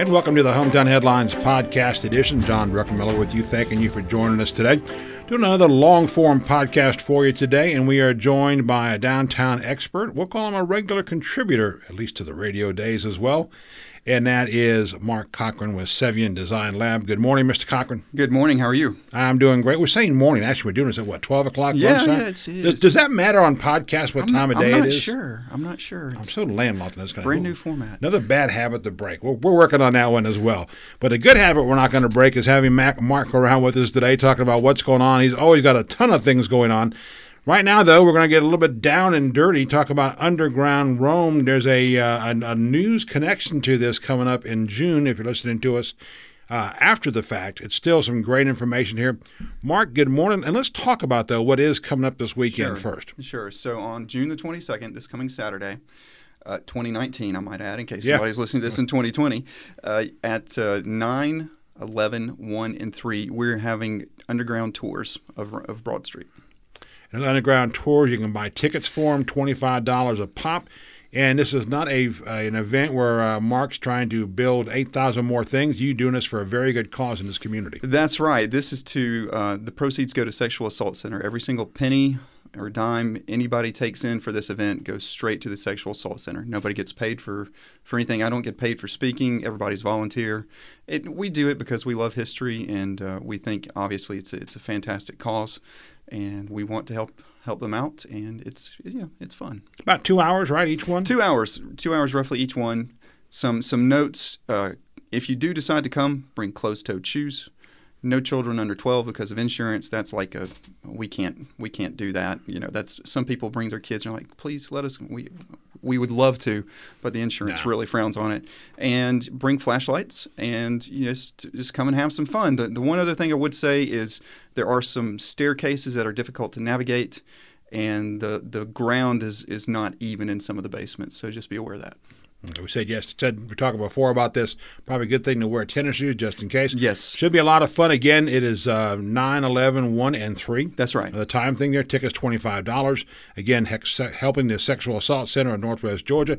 And welcome to the Hometown Headlines Podcast Edition. John Druckenmiller with you, thanking you for joining us today. Doing another long form podcast for you today, and we are joined by a downtown expert. We'll call him a regular contributor, at least to the radio days as well and that is Mark Cochran with Cevian Design Lab. Good morning, Mr. Cochran. Good morning. How are you? I'm doing great. We're saying morning. Actually, we're doing this at what, 12 o'clock yeah, lunchtime? Yeah, it's, it does, does, that matter on podcast what I'm time of day it is? sure. I'm not sure. I'm so landlocked in this kind brand of Brand new format. Another bad habit to break. We're, we're working on that one as well. But a good habit we're not going to break is having Mac, Mark around with us today talking about what's going on. He's always got a ton of things going on. Right now, though, we're going to get a little bit down and dirty, talk about underground Rome. There's a, uh, a, a, news connection to this coming up in June if you're listening to us uh, after the fact. It's still some great information here. Mark, good morning. And let's talk about, though, what is coming up this weekend sure. first. Sure. So on June the 22nd, this coming Saturday, uh, 2019, I might add, in case yeah. somebody's listening to this in 2020, uh, at uh, 9, 11, 1, and 3, we're having underground tours of, of Broad Street and underground tours. You can buy tickets for them, $25 a pop. And this is not a an event where uh, Mark's trying to build 8,000 more things. You doing this for a very good cause in this community. That's right. This is to, uh, the proceeds go to Sexual Assault Center. Every single penny or dime anybody takes in for this event goes straight to the Sexual Assault Center. Nobody gets paid for, for anything. I don't get paid for speaking. Everybody's volunteer. It, we do it because we love history and uh, we think obviously it's a, it's a fantastic cause and we want to help help them out and it's you know it's fun. About two hours right each one? Two hours two hours roughly each one. Some some notes uh, if you do decide to come bring closed-toed shoes. No children under 12 because of insurance. That's like a we can't we can't do that you know that's some people bring their kids and are like please let us we we would love to, but the insurance no. really frowns on it. And bring flashlights and you know, just, just come and have some fun. The, the one other thing I would say is there are some staircases that are difficult to navigate, and the, the ground is, is not even in some of the basements. So just be aware of that. We said yes. Said we talked before about this. Probably a good thing to wear tennis shoes just in case. Yes. Should be a lot of fun. Again, it is uh, 9, 11, 1, and 3. That's right. The time thing there, tickets $25. Again, hex, helping the Sexual Assault Center in Northwest Georgia.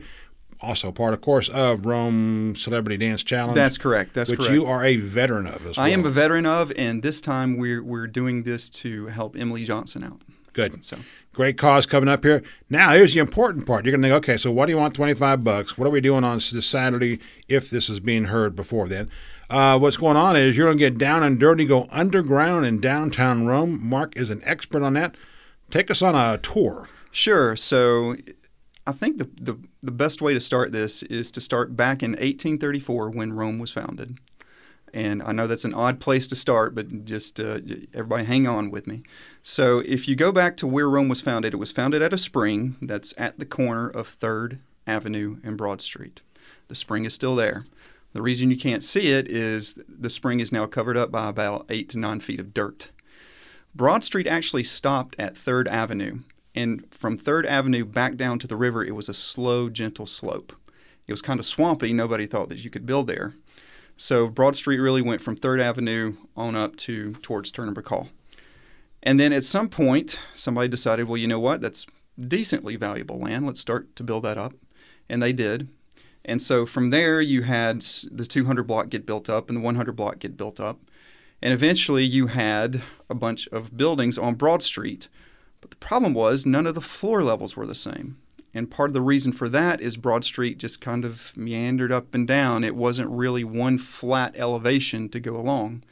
Also part, of course, of Rome Celebrity Dance Challenge. That's correct. That's which correct. you are a veteran of as well. I am a veteran of, and this time we're, we're doing this to help Emily Johnson out. Good. So great cause coming up here. Now here's the important part. You're gonna think, okay, so what do you want? Twenty five bucks. What are we doing on this Saturday if this is being heard before then? Uh, what's going on is you're gonna get down and dirty, go underground in downtown Rome. Mark is an expert on that. Take us on a tour. Sure. So I think the, the, the best way to start this is to start back in 1834 when Rome was founded. And I know that's an odd place to start, but just uh, everybody hang on with me. So, if you go back to where Rome was founded, it was founded at a spring that's at the corner of 3rd Avenue and Broad Street. The spring is still there. The reason you can't see it is the spring is now covered up by about eight to nine feet of dirt. Broad Street actually stopped at 3rd Avenue, and from 3rd Avenue back down to the river, it was a slow, gentle slope. It was kind of swampy. Nobody thought that you could build there. So Broad Street really went from 3rd Avenue on up to towards Turner McCall. And then at some point, somebody decided, well, you know what? That's decently valuable land. Let's start to build that up. And they did. And so from there, you had the 200 block get built up and the 100 block get built up. And eventually, you had a bunch of buildings on Broad Street. But the problem was, none of the floor levels were the same. And part of the reason for that is Broad Street just kind of meandered up and down. It wasn't really one flat elevation to go along.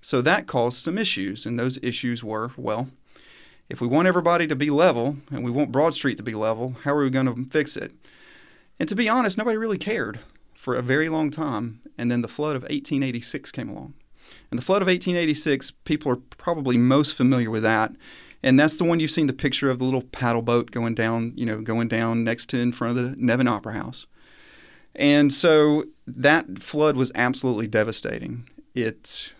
So that caused some issues. And those issues were well, if we want everybody to be level and we want Broad Street to be level, how are we going to fix it? And to be honest, nobody really cared for a very long time. And then the flood of 1886 came along. And the flood of 1886, people are probably most familiar with that and that's the one you've seen the picture of the little paddle boat going down, you know, going down next to in front of the Nevin Opera House. And so that flood was absolutely devastating. It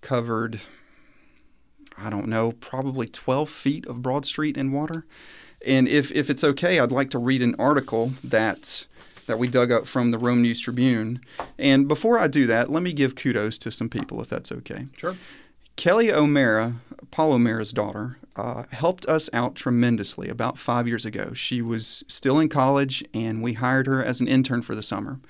covered, I don't know, probably 12 feet of Broad Street in water. And if, if it's okay, I'd like to read an article that that we dug up from the Rome News Tribune. And before I do that, let me give kudos to some people, if that's okay. Sure. Kelly O'Mara, Paul O'Mara's daughter, uh, helped us out tremendously about five years ago. She was still in college, and we hired her as an intern for the summer.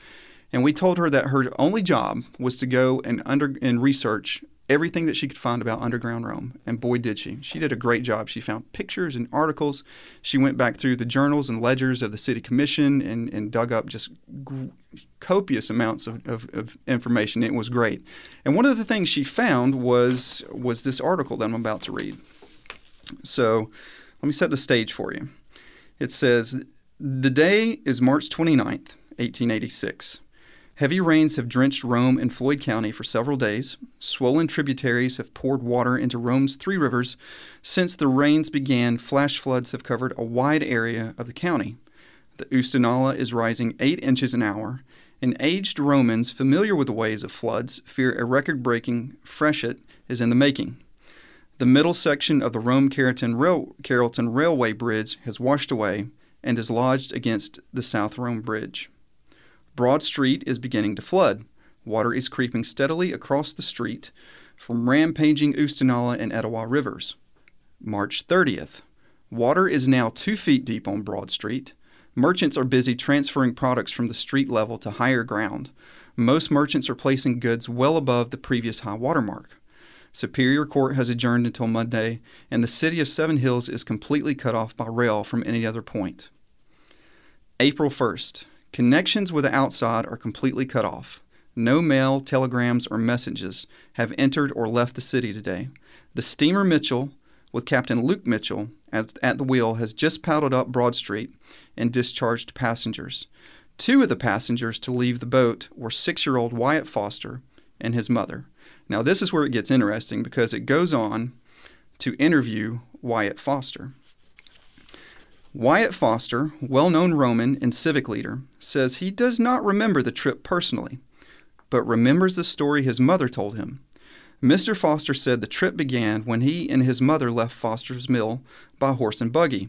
And we told her that her only job was to go and under and research everything that she could find about underground Rome. And boy, did she. She did a great job. She found pictures and articles. She went back through the journals and ledgers of the city commission and, and dug up just g- copious amounts of, of, of, information. It was great. And one of the things she found was, was this article that I'm about to read. So let me set the stage for you. It says, The day is March 29th, 1886. Heavy rains have drenched Rome and Floyd County for several days. Swollen tributaries have poured water into Rome's three rivers. Since the rains began, flash floods have covered a wide area of the county. The Oostanaula is rising eight inches an hour, and aged Romans familiar with the ways of floods fear a record breaking freshet is in the making. The middle section of the Rome Carrollton Railway Bridge has washed away and is lodged against the South Rome Bridge. Broad Street is beginning to flood. Water is creeping steadily across the street from rampaging Oostanaula and Etowah rivers. March 30th. Water is now two feet deep on Broad Street. Merchants are busy transferring products from the street level to higher ground. Most merchants are placing goods well above the previous high water mark. Superior Court has adjourned until Monday, and the city of Seven Hills is completely cut off by rail from any other point. April 1st. Connections with the outside are completely cut off. No mail, telegrams, or messages have entered or left the city today. The steamer Mitchell, with Captain Luke Mitchell at, at the wheel, has just paddled up Broad Street and discharged passengers. Two of the passengers to leave the boat were six year old Wyatt Foster and his mother. Now, this is where it gets interesting because it goes on to interview Wyatt Foster. Wyatt Foster, well known Roman and civic leader, says he does not remember the trip personally, but remembers the story his mother told him. Mr. Foster said the trip began when he and his mother left Foster's Mill by horse and buggy.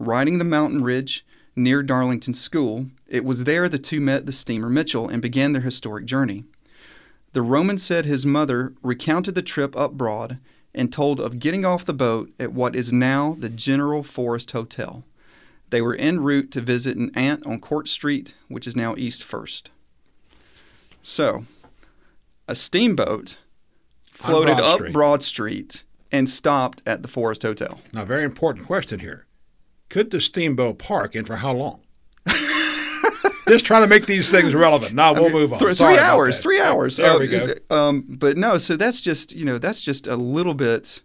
Riding the mountain ridge near Darlington School, it was there the two met the steamer Mitchell and began their historic journey. The Roman said his mother recounted the trip up Broad and told of getting off the boat at what is now the General Forrest Hotel. They were en route to visit an aunt on Court Street, which is now East First. So, a steamboat floated Broad up Street. Broad Street and stopped at the Forrest Hotel. Now, very important question here. Could the steamboat park and for how long? Just trying to make these things relevant. Now we'll move on. Th- three hours, three hours. There Uh, we go. it- Um, but no, so that's just you know that's just a little bit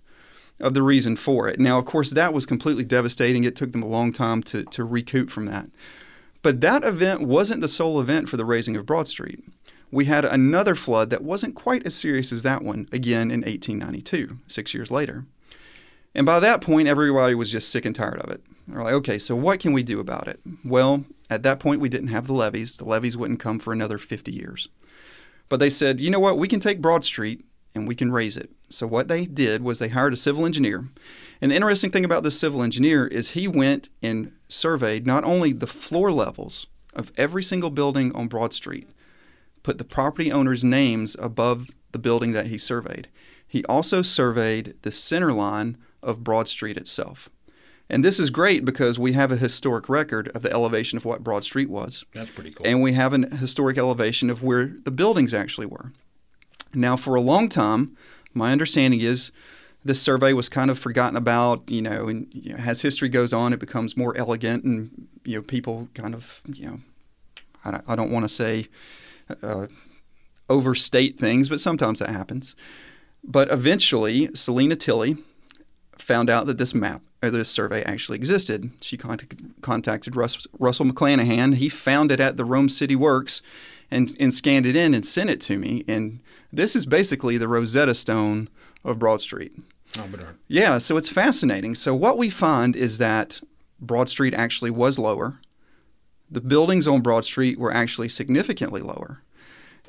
of the reason for it. Now, of course, that was completely devastating. It took them a long time to to recoup from that. But that event wasn't the sole event for the raising of Broad Street. We had another flood that wasn't quite as serious as that one again in 1892, six years later. And by that point, everybody was just sick and tired of it. They're like, okay, so what can we do about it? Well, at that point, we didn't have the levees. The levees wouldn't come for another 50 years. But they said, you know what, we can take Broad Street and we can raise it. So what they did was they hired a civil engineer. And the interesting thing about this civil engineer is he went and surveyed not only the floor levels of every single building on Broad Street, put the property owners' names above the building that he surveyed. He also surveyed the center line of Broad Street itself. And this is great because we have a historic record of the elevation of what Broad Street was. That's pretty cool. And we have an historic elevation of where the buildings actually were. Now, for a long time, my understanding is this survey was kind of forgotten about, you know, and you know, as history goes on, it becomes more elegant and, you know, people kind of, you know, I don't, I don't want to say uh, overstate things, but sometimes that happens. But eventually, Selena Tilley found out that this map or this survey actually existed. She contacted, contacted Russ, Russell McClanahan. He found it at the Rome City Works and, and scanned it in and sent it to me. And this is basically the Rosetta Stone of Broad Street. Oh. Yeah, so it's fascinating. So what we find is that Broad Street actually was lower. The buildings on Broad Street were actually significantly lower.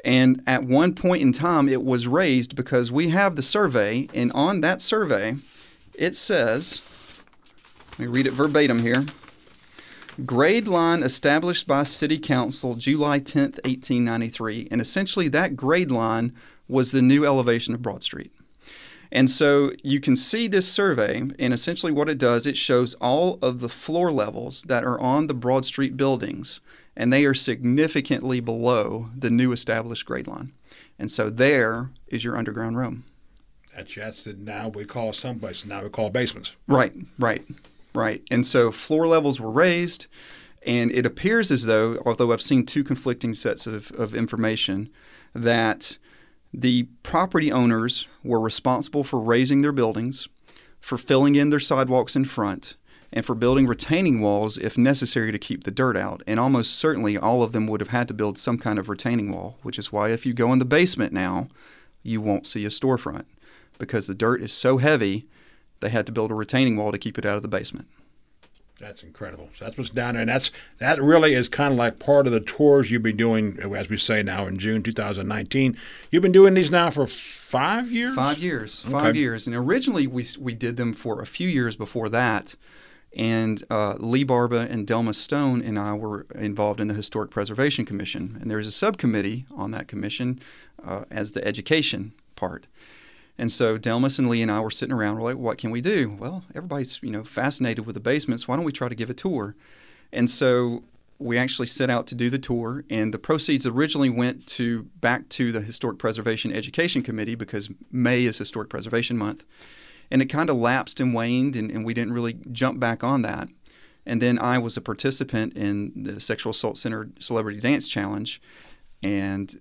And at one point in time, it was raised because we have the survey, and on that survey, it says, let me read it verbatim here. Grade line established by City Council July 10th, 1893. And essentially, that grade line was the new elevation of Broad Street. And so you can see this survey, and essentially what it does, it shows all of the floor levels that are on the Broad Street buildings and they are significantly below the new established grade line. And so there is your underground room. That's that's now we call some places now we call basements. Right, right, right. And so floor levels were raised, and it appears as though, although I've seen two conflicting sets of, of information, that the property owners were responsible for raising their buildings, for filling in their sidewalks in front, and for building retaining walls if necessary to keep the dirt out. And almost certainly all of them would have had to build some kind of retaining wall, which is why if you go in the basement now, you won't see a storefront because the dirt is so heavy, they had to build a retaining wall to keep it out of the basement. That's incredible. So that's what's down there, and that's that really is kind of like part of the tours you've been doing, as we say now in June 2019. You've been doing these now for five years. Five years. Five years. And originally we we did them for a few years before that. And uh, Lee Barba and Delma Stone and I were involved in the Historic Preservation Commission. And there's a subcommittee on that commission uh, as the education part. And so Delmas and Lee and I were sitting around. We're like, what can we do? Well, everybody's you know fascinated with the basements. Why don't we try to give a tour? And so we actually set out to do the tour, and the proceeds originally went to back to the Historic Preservation Education Committee because May is Historic Preservation Month, and it kind of lapsed and waned, and, and we didn't really jump back on that. And then I was a participant in the Sexual Assault Center Celebrity Dance Challenge, and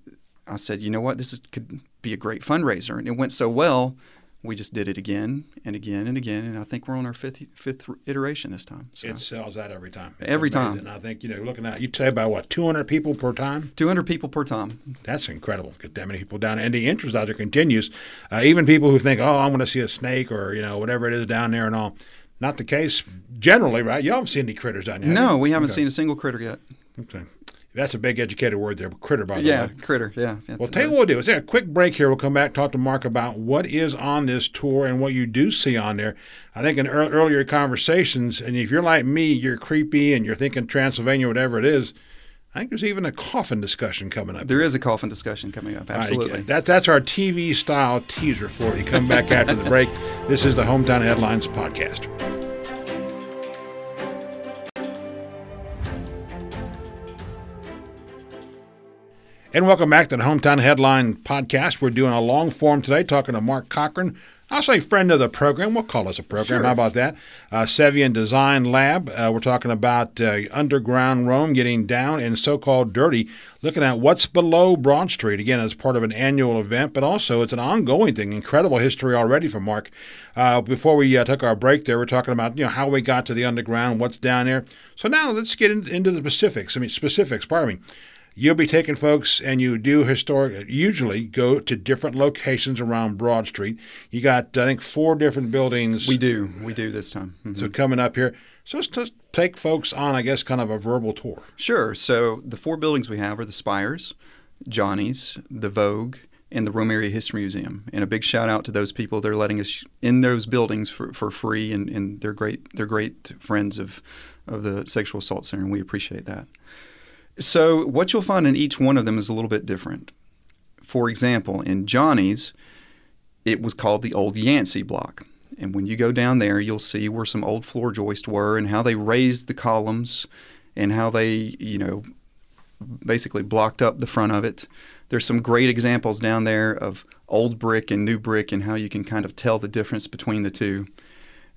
I said, you know what, this is, could be a great fundraiser, and it went so well. We just did it again and again and again, and I think we're on our fifth fifth iteration this time. So. It sells out every time. It's Every time. amazing. I think you know, looking at you say about what 200 people per time. 200 people per time. That's incredible. Get that many people down, and the interest out there continues. Uh, even people who think, "Oh, I'm going to see a snake," or you know, whatever it is down there, and all. Not the case generally, right? You haven't seen any critters down there. No, we haven't Okay. seen a single critter yet. Okay. That's a big educated word there, critter, by the Yeah, way. Yeah, critter. Yeah. Well, tell you what we'll do. Let's take a quick break here. We'll come back talk to Mark about what is on this tour and what you do see on there. I think in ear- earlier conversations, and if you're like me, you're creepy and you're thinking Transylvania, whatever it is. I think there's even a coffin discussion coming up. There is a coffin discussion coming up. All right, Absolutely. that, that's our TV style teaser for it. You come back after the break. This is the Hometown Headlines podcast. And welcome back to the Hometown Headline podcast. We're doing a long form today, talking to Mark Cochran. I'll say friend of the program. We'll call us a program. Sure. How about that? Uh, Cevian Design Lab. Uh, we're talking about uh, underground Rome getting down and so-called dirty. Looking at what's below Broad Street again as part of an annual event, but also it's an ongoing thing. Incredible history already from Mark. Uh, before we uh, took our break, there we're talking about you know how we got to the underground, what's down there. So now let's get in, into the specifics. I mean specifics. Pardon me. You'll be taking folks, and you do historic. Usually, go to different locations around Broad Street. You got, I think, four different buildings. we do. We do this time. Mhm. So coming up here, so let's just take folks on, I guess, kind of a verbal tour. Sure. So the four buildings we have are the Spires, Johnny's, the Vogue, and the Rome Area History Museum. And a big shout out to those people. They're letting us in those buildings for, for free, and, and they're great. They're great friends of, of the Sexual Assault Center, and we appreciate that. So what you'll find in each one of them is a little bit different. For example, in Johnny's, it was called the Old Yancey Block. And when you go down there, you'll see where some old floor joists were and how they raised the columns and how they, you know, basically blocked up the front of it. There's some great examples down there of old brick and new brick and how you can kind of tell the difference between the two.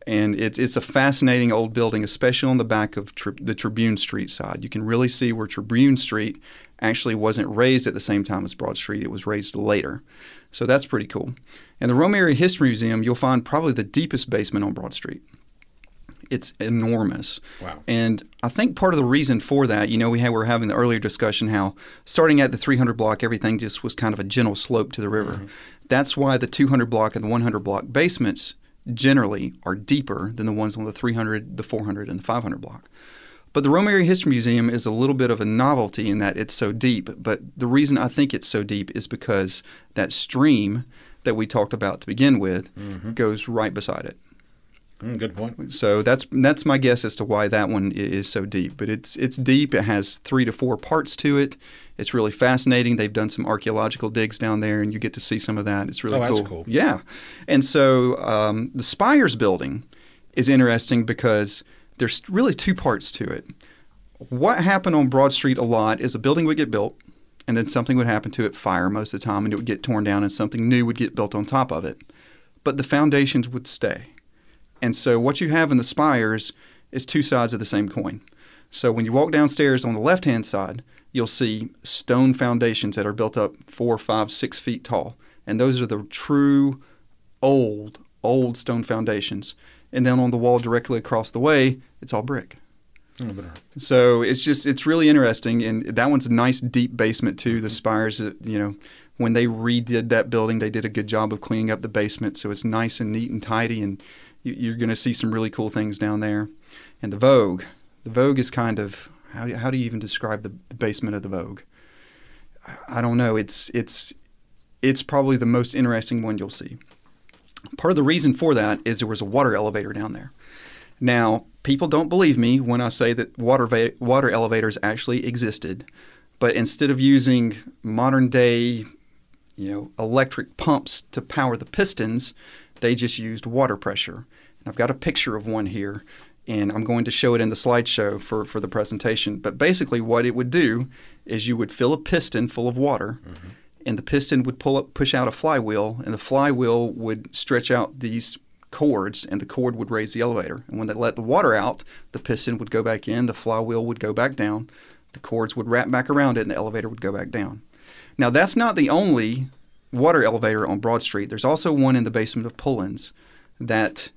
And it's it's a fascinating old building, especially on the back of tri- the Tribune Street side. You can really see where Tribune Street actually wasn't raised at the same time as Broad Street; it was raised later. So that's pretty cool. And the Rome Area History Museum, you'll find probably the deepest basement on Broad Street. It's enormous. Wow. And I think part of the reason for that, you know, we had, we were having the earlier discussion how starting at the 300 block, everything just was kind of a gentle slope to the river. Mm-hmm. That's why the 200 block and the 100 block basements generally are deeper than the ones on the 300, the 400, and the 500 block. But the Rome Area History Museum is a little bit of a novelty in that it's so deep. But the reason I think it's so deep is because that stream that we talked about to begin with mm-hmm. goes right beside it. Mm, good point. So that's that's my guess as to why that one is so deep. But it's it's deep. It has three to four parts to it. It's really fascinating. They've done some archaeological digs down there, and you get to see some of that. It's really Oh, cool. cool. Yeah, and so um, the Spires building is interesting because there's really two parts to it. what happened on Broad Street a lot is a building would get built, and then something would happen to it, fire most of the time, and it would get torn down, and something new would get built on top of it. But the foundations would stay. And so what you have in the spires is two sides of the same coin. So when you walk downstairs on the left hand side, you'll see stone foundations that are built up four, five, six feet tall. And those are the true old, old stone foundations. And then on the wall directly across the way, it's all brick. Oh, So it's just it's really interesting, and that one's a nice deep basement too. The spires, uh, you know, when they redid that building, they did a good job of cleaning up the basement, so it's nice and neat and tidy, and you, you're going to see some really cool things down there. And the Vogue, the Vogue is kind of how do, how do you even describe the, the basement of the Vogue? I- I don't know. It's it's it's probably the most interesting one you'll see. Part of the reason for that is there was a water elevator down there. Now, people don't believe me when I say that water va- water elevators actually existed, but instead of using modern day, you know, electric pumps to power the pistons, they just used water pressure. And I've got a picture of one here, and I'm going to show it in the slideshow for, for the presentation. But basically, what it would do is you would fill a piston full of water, mm-hmm. and the piston would pull up, push out a flywheel, and the flywheel would stretch out these cords, and the cord would raise the elevator. And when they let the water out, the piston would go back in, the flywheel would go back down, the cords would wrap back around it, and the elevator would go back down. Now, that's not the only water elevator on Broad Street. There's also one in the basement of Pullens that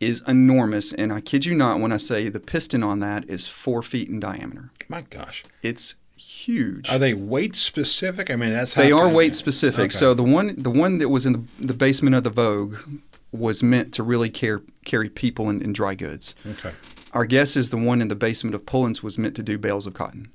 is enormous, and I kid you not when I say the piston on that is four feet in diameter. my gosh. It's huge. Are they weight specific? I mean, that's how They are weight specific. Okay. So the one the one that was in the, the basement of the Vogue was meant to really care, carry people and, and dry goods. Okay. Our guess is the one in the basement of Pullens was meant to do bales of cotton.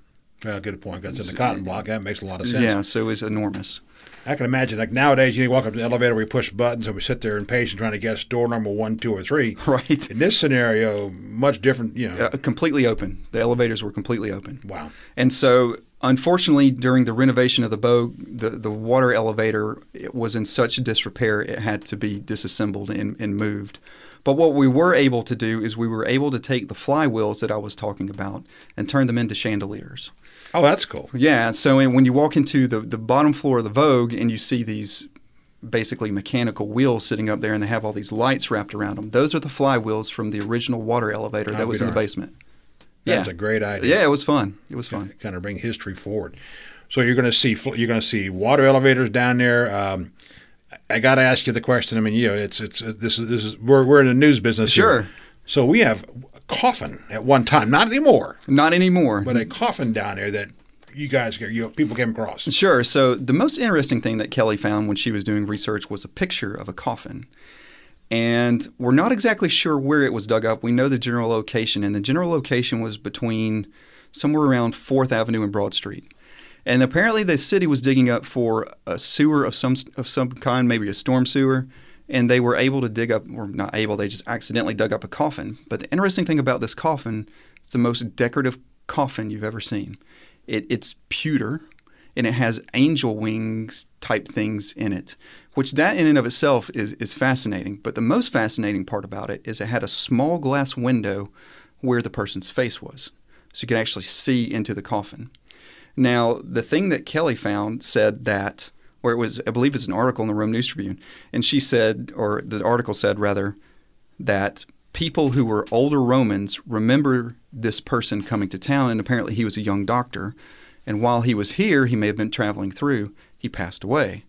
Yeah, good point. That's in the cotton block. That makes a lot of sense. Yeah, so it's enormous. I can imagine, like nowadays, you need to walk up to the elevator, we push buttons, and we sit there impatient trying to guess door number one, two, or three. Right. In this scenario, much different. You know, Uh, completely open. The elevators were completely open. wow. And so, unfortunately, during the renovation of the Vogue, the, the water elevator it was in such disrepair it had to be disassembled and, and moved. But what we were able to do is we were able to take the flywheels that I was talking about and turn them into chandeliers. Oh, that's cool. Yeah, so when you walk into the, the bottom floor of the Vogue and you see these basically mechanical wheels sitting up there and they have all these lights wrapped around them, those are the flywheels from the original water elevator that was in the basement. That's yeah. a great idea. Yeah, it was fun. It was fun. Kind of bring history forward. So you're going to see you're going to see water elevators down there. Um, I got to ask you the question. I mean, you know, it's it's this is this is we're we're in the news business. here. Sure. So we have a coffin at one time, not anymore, Not anymore. but a coffin down there that you guys you know, people came across. Sure. So the most interesting thing that Kelly found when she was doing research was a picture of a coffin. And we're not exactly sure where it was dug up. We know the general location, and the general location was between somewhere around 4th Avenue and Broad Street. And apparently the city was digging up for a sewer of some of some kind, maybe a storm sewer, and they were able to dig up or not able, they just accidentally dug up a coffin. But the interesting thing about this coffin, it's the most decorative coffin you've ever seen. It, it's pewter, and it has angel wings type things in it, which that in and of itself is, is fascinating. But the most fascinating part about it is it had a small glass window where the person's face was. So you could actually see into the coffin. Now, the thing that Kelly found said that, or it was, I believe it's an article in the Rome News Tribune, and she said, or the article said rather, that people who were older Romans remember this person coming to town, and apparently he was a young doctor. And while he was here, he may have been traveling through, he passed away.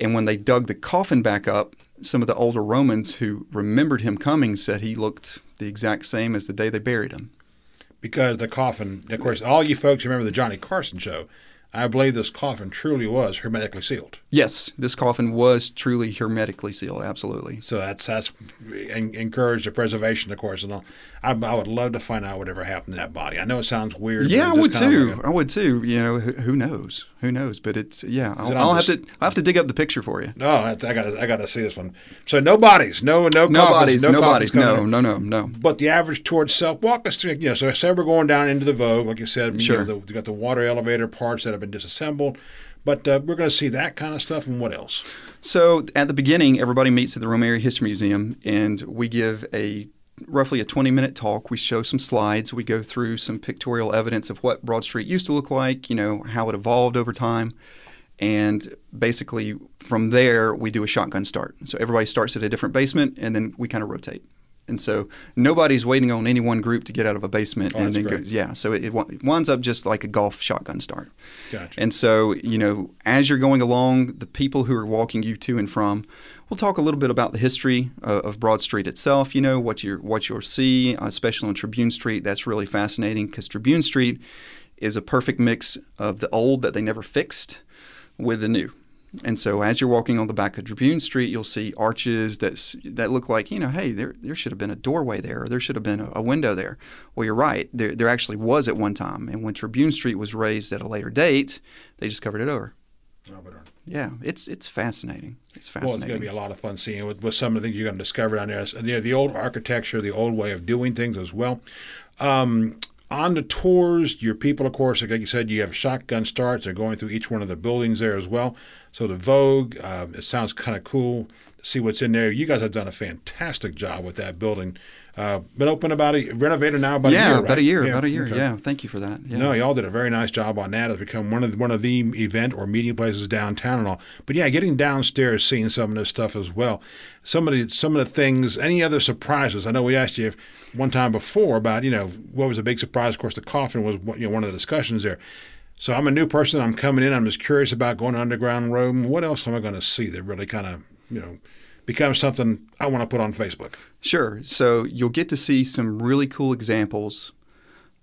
And when they dug the coffin back up, some of the older Romans who remembered him coming said he looked the exact same as the day they buried him. because the coffin, of course, all you folks remember the Johnny Carson show. I believe this coffin truly was hermetically sealed. Yes, this coffin was truly hermetically sealed, absolutely. So that's that's encouraged the preservation, of course. And all. I, I would love to find out whatever happened to that body. I know it sounds weird. Yeah, I would too. like a- I would too. You know, who, who knows? Who knows? But it's yeah. I'll, I'll have to. I have to dig up the picture for you. no, I got I got to see this one. So no bodies, no no No coffins, bodies. no, No bodies. No. No. No. No. But the average towards self walk us through. You know, so say we're going down into the Vogue, like you said. Sure. You know, the, we got the water elevator parts that have been disassembled. But uh, we're going to see that kind of stuff. And what else? So at the beginning, everybody meets at the Rome Area History Museum, and we give a roughly a 20 minute talk. We show some slides. We go through some pictorial evidence of what Broad Street used to look like, you know, how it evolved over time. And basically, from there, we do a shotgun start. So everybody starts at a different basement, and then we kind of rotate. And so nobody's waiting on any one group to get out of a basement Oh, and then goes. Yeah, so it, it winds up just like a golf shotgun start. Gotcha. And so, you know, as you're going along, the people who are walking you to and from, we'll talk a little bit about the history uh, of Broad Street itself. You know, what you're what you'll see, uh, especially on Tribune Street. That's really fascinating because Tribune Street is a perfect mix of the old that they never fixed with the new. And so, as you're walking on the back of Tribune Street, you'll see arches that's, that look like, you know, hey, there, there should have been a doorway there, or there should have been a, a window there. Well, you're right. There, there actually was at one time. And when Tribune Street was raised at a later date, they just covered it over. Oh, uh, Yeah, it's it's fascinating. It's fascinating. Well, it's going to be a lot of fun seeing with, with some of the things you're going to discover down there. And, you know, the old architecture, the old way of doing things as well. Um, on the tours, your people, of course, like you said, you have shotgun starts. They're going through each one of the buildings there as well. So the Vogue, uh, it sounds kind of cool see what's in there. You guys have done a fantastic job with that building. Uh, been open about a renovated now about yeah, a year, about right? a year, about a year. okay. Yeah, thank you for that. Yeah. No, y'all did a very nice job on that. It's become one of the, one of the event or meeting places downtown and all. But yeah, getting downstairs, seeing some of this stuff as well. Some of the some of the things. Any other surprises? I know we asked you if, one time before about you know what was a big surprise. Of course, the coffin was you know one of the discussions there. So I'm a new person. I'm coming in. I'm just curious about going underground room. What else am I going to see that really kind of you know becomes something I want to put on Facebook? Sure. So you'll get to see some really cool examples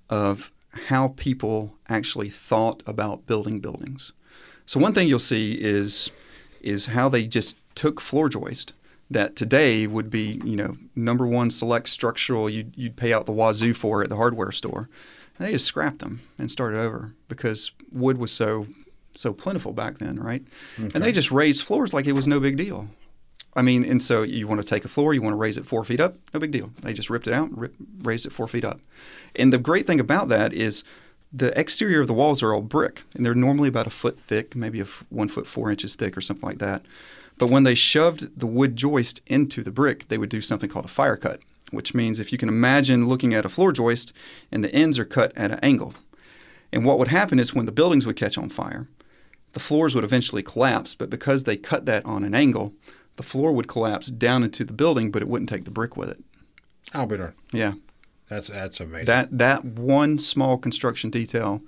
of how people actually thought about building buildings. So one thing you'll see is is how they just took floor joist that today would be, you know, number one select structural you'd, you'd pay out the wazoo for at the hardware store. And they just scrapped them and started over because wood was so so plentiful back then, right? And they just raised floors like it was no big deal. I mean, and so you want to take a floor, you want to raise it four feet up, no big deal. They just ripped it out, rip, raised it four feet up. And the great thing about that is the exterior of the walls are all brick, and they're normally about a foot thick, maybe a f- one foot four inches thick or something like that. But when they shoved the wood joist into the brick, they would do something called a fire cut, which means if you can imagine looking at a floor joist and the ends are cut at an angle. And what would happen is when the buildings would catch on fire, the floors would eventually collapse, but because they cut that on an angle, the floor would collapse down into the building, but it wouldn't take the brick with it. I'll be darned. Yeah, That's that's amazing. that that one small construction detail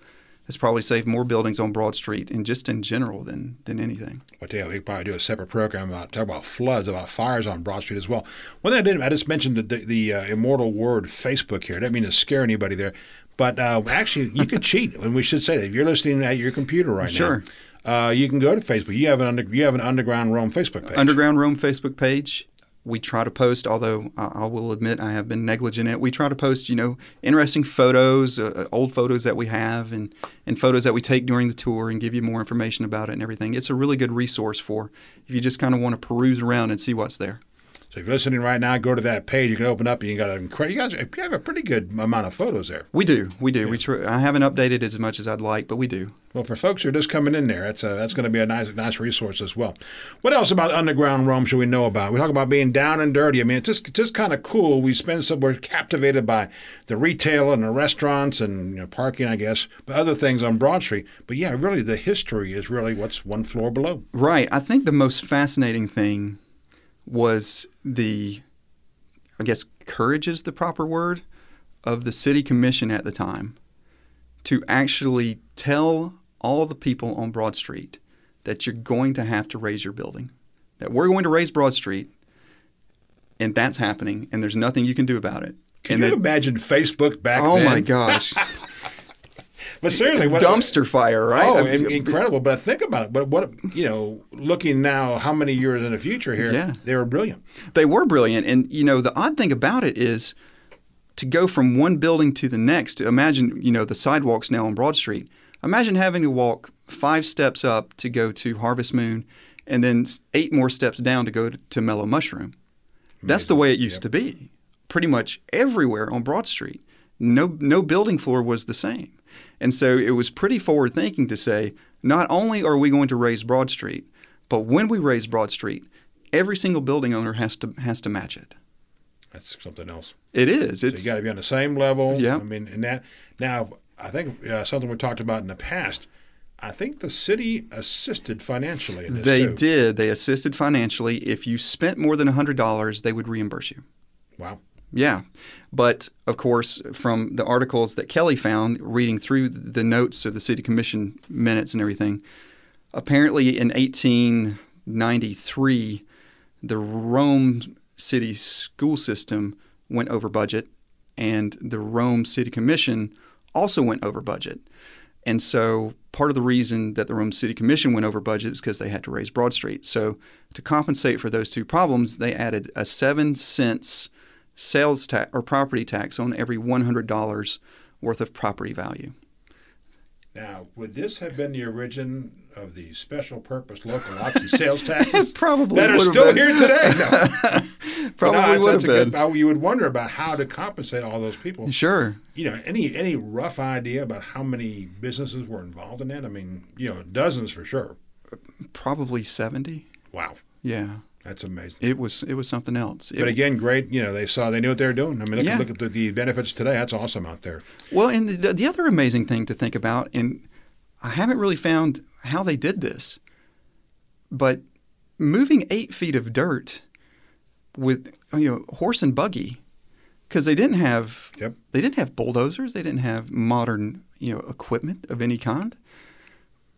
has probably saved more buildings on Broad Street and just in general than than anything. Well, yeah, we could probably do a separate program about talk about floods, about fires on Broad Street as well. One thing I didn't, I just mentioned the the, the uh, immortal word Facebook here. I didn't mean to scare anybody there, but uh, actually, you could cheat, and we should say that if you're listening at your computer right Sure. now, uh, you can go to Facebook. You have an under, you have an underground Rome Facebook page. Underground Rome Facebook page. We try to post, although I will admit I have been negligent at. We try to post, you know, interesting photos, uh, old photos that we have, and and photos that we take during the tour, and give you more information about it and everything. It's a really good resource for if you just kind of want to peruse around and see what's there. So if you're listening right now, go to that page. You can open up, you got a incre- you guys you have a pretty good amount of photos there. We do, we do. We try, I haven't updated as much as I'd like, but we do. Well, for folks who are just coming in there, that's uh that's going to be a nice nice resource as well. What else about underground Rome should we know about? We talk about being down and dirty. I mean, it's just it's just kind of cool. We spend some we're captivated by the retail and the restaurants and you know, parking, I guess, but other things on Broad Street. But yeah, really, the history is really what's one floor below. Right. I think the most fascinating thing was the, I guess, courage is the proper word, of the city commission at the time to actually tell all the people on Broad Street that you're going to have to raise your building, that we're going to raise Broad Street, and that's happening, and there's nothing you can do about it. Can and you that- imagine Facebook back oh then? Oh my gosh, But seriously, what dumpster fire, right? Oh, I mean, incredible! But think about it. But what you know, looking now, how many years in the future here? Yeah. they were brilliant. They were brilliant. And, you know, the odd thing about it is to go from one building to the next. Imagine, you know, the sidewalks now on Broad Street. Imagine having to walk five steps up to go to Harvest Moon and then eight more steps down to go to, to Mellow Mushroom. That's the way it used to be. Pretty much everywhere on Broad Street. No, no building floor was the same. And so it was pretty forward thinking to say, not only are we going to raise Broad Street, but when we raise Broad Street, every single building owner has to has to match it. That's something else. It is. So It's you got to be on the same level. Yeah. I mean, and that now I think uh, something we talked about in the past. I think the city assisted financially they too. did. They assisted financially. If you spent more than hundred dollars, they would reimburse you. Wow. Yeah. But of course, from the articles that Kelly found, reading through the notes of the city commission minutes and everything, apparently in 1893, the Rome city school system went over budget, and the Rome city commission also went over budget. And so part of the reason that the Rome City Commission went over budget is because they had to raise Broad Street. So to compensate for those two problems, they added a seven cents sales tax or property tax on every $100 worth of property value. Now, would this have been the origin of the special purpose local option sales taxes Probably that are still been. here today? No. Probably No, would have good- been. uh, you would wonder about how to compensate all those people. Sure. You know, any any rough idea about how many businesses were involved in that? I mean, you know, dozens for sure. Probably 70. Wow, Yeah. That's amazing. It was it was something else. It- But again, great. You know, they saw they knew what they were doing. I mean, look, Yeah. look at the, the benefits today. That's awesome out there. Well, and the, the other amazing thing to think about, and I haven't really found how they did this, but moving eight feet of dirt with you know horse and buggy, because they didn't have Yep. they didn't have bulldozers, they didn't have modern you know equipment of any kind.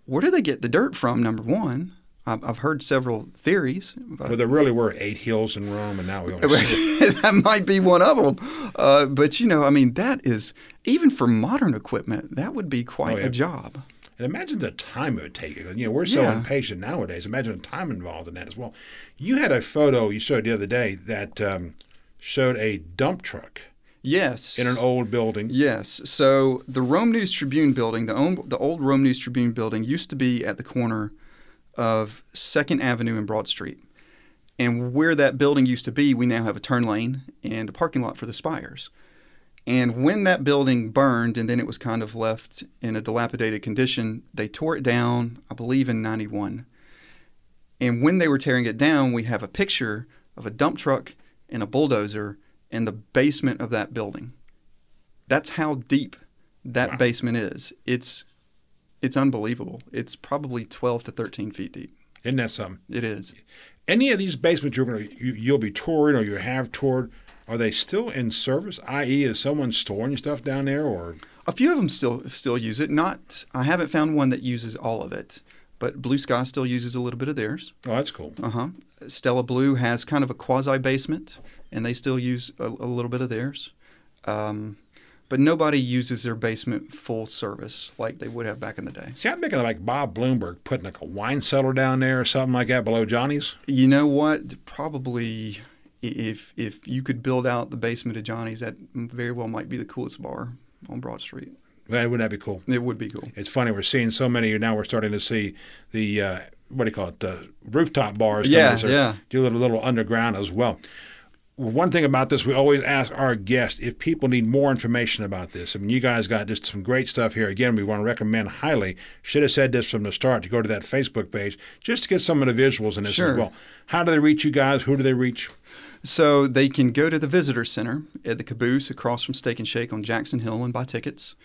Where did they get the dirt from? Number one, I've, I've heard several theories. But Well, there really were eight hills in Rome, and now we only see that might be one of them. Uh, but you know, I mean, that is even for modern equipment, that would be quite Oh, yeah. a job. And imagine the time it would take. You know, we're so Yeah. impatient nowadays. Imagine the time involved in that as well. You had a photo you showed the other day that um, showed a dump truck Yes. in an old building. Yes. So the Rome News Tribune building, the old, the old Rome News Tribune building, used to be at the corner of Second Avenue and Broad Street. And where that building used to be, we now have a turn lane and a parking lot for the spires. And when that building burned and then it was kind of left in a dilapidated condition, they tore it down, I believe, in 91. And when they were tearing it down, we have a picture of a dump truck and a bulldozer in the basement of that building. That's how deep that Wow. basement is. It's it's unbelievable. It's probably 12 to 13 feet deep. Isn't that something? It is. Any of these basements you're going to you, you'll be touring or you have toured, are they still in service? I.e., is someone storing stuff down there, or A few of them still still use it. Not I haven't found one that uses all of it, but Blue Sky still uses a little bit of theirs. oh, that's cool. Uh huh. Stella Blue has kind of a quasi basement, and they still use a, a little bit of theirs. Um, but nobody uses their basement full service like they would have back in the day. See, I'm thinking like Bob Bloomberg putting like a wine cellar down there or something like that below Johnny's. You know what? Probably if if you could build out the basement of Johnny's, that very well might be the coolest bar on Broad Street. That wouldn't that be cool? It would be cool. It's funny we're seeing so many now. We're starting to see the uh, what do you call it? The rooftop bars. Yeah, yeah. Do a little, little underground as well. One thing about this, we always ask our guests if people need more information about this. I mean, you guys got just some great stuff here. Again, we want to recommend highly. Should have said this from the start to go to that Facebook page just to get some of the visuals in this Sure. as well. How do they reach you guys? Who do they reach? So they can go to the visitor center at the Caboose across from Steak and Shake on Jackson Hill and buy tickets.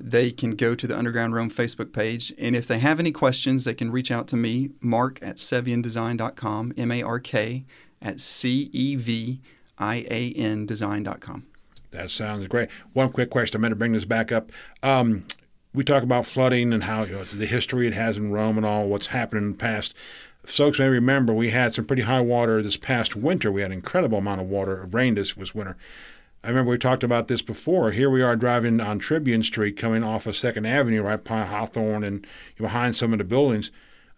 They can go to the Underground Rome Facebook page, and if they have any questions, they can reach out to me, Mark at ceviandesign.com, M A R K at C E V I A N design.com. That sounds great. One quick question. I meant to bring this back up. Um, we talk about flooding and how you know, the history it has in Rome and all what's happened in the past. Folks may remember we had some pretty high water this past winter. We had an incredible amount of water, of rain this was winter. I remember we talked about this before. Here we are driving on Tribune Street, coming off of Second Avenue, right by Hawthorne and behind some of the buildings.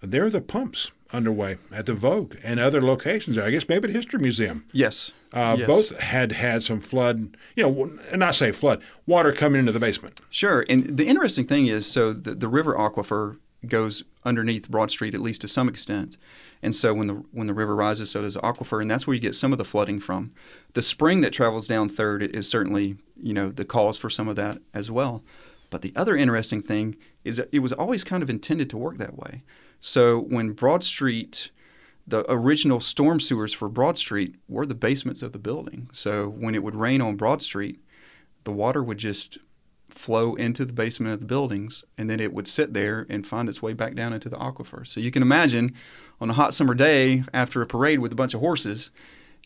There are the pumps underway at the Vogue and other locations. I guess maybe the History Museum. Yes. Uh, Yes. Both had had some flood, you know, w- not say flood, water coming into the basement. Sure. And the interesting thing is so the, the river aquifer goes underneath Broad Street at least to some extent. And so when the when the river rises, so does the aquifer, and that's where you get some of the flooding from. The spring that travels down Third is certainly you know the cause for some of that as well. But the other interesting thing is that it was always kind of intended to work that way. So when Broad Street the original storm sewers for Broad Street were the basements of the building. So when it would rain on Broad Street, the water would just flow into the basement of the buildings, and then it would sit there and find its way back down into the aquifer. So you can imagine, on a hot summer day after a parade with a bunch of horses,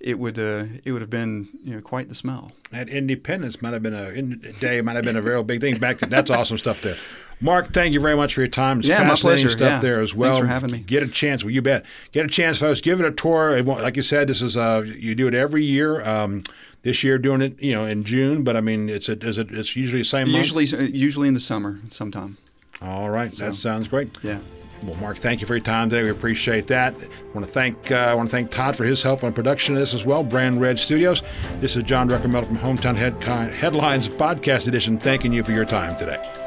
it would uh, it would have been you know quite the smell. At Independence might have been a day might have been a real big thing back then. That's awesome stuff there. Mark, thank you very much for your time. It's yeah, fascinating my pleasure. stuff yeah. there as well. Thanks for having me. Get a chance. Well, you bet. Get a chance, folks. Give it a tour. Like you said, this is uh, you do it every year. Um, this year doing it, you know, in June, but I mean, it's a, is it, it's usually the same usually, month? uh, Usually in the summer sometime. All right, so, that sounds great. Yeah. Well, Mark, thank you for your time today. We appreciate that. I want to thank uh, I want to thank Todd for his help on production of this as well. Brand Red Studios. This is John Druckenmiller from Hometown Head- Headlines Podcast Edition. Thanking you for your time today.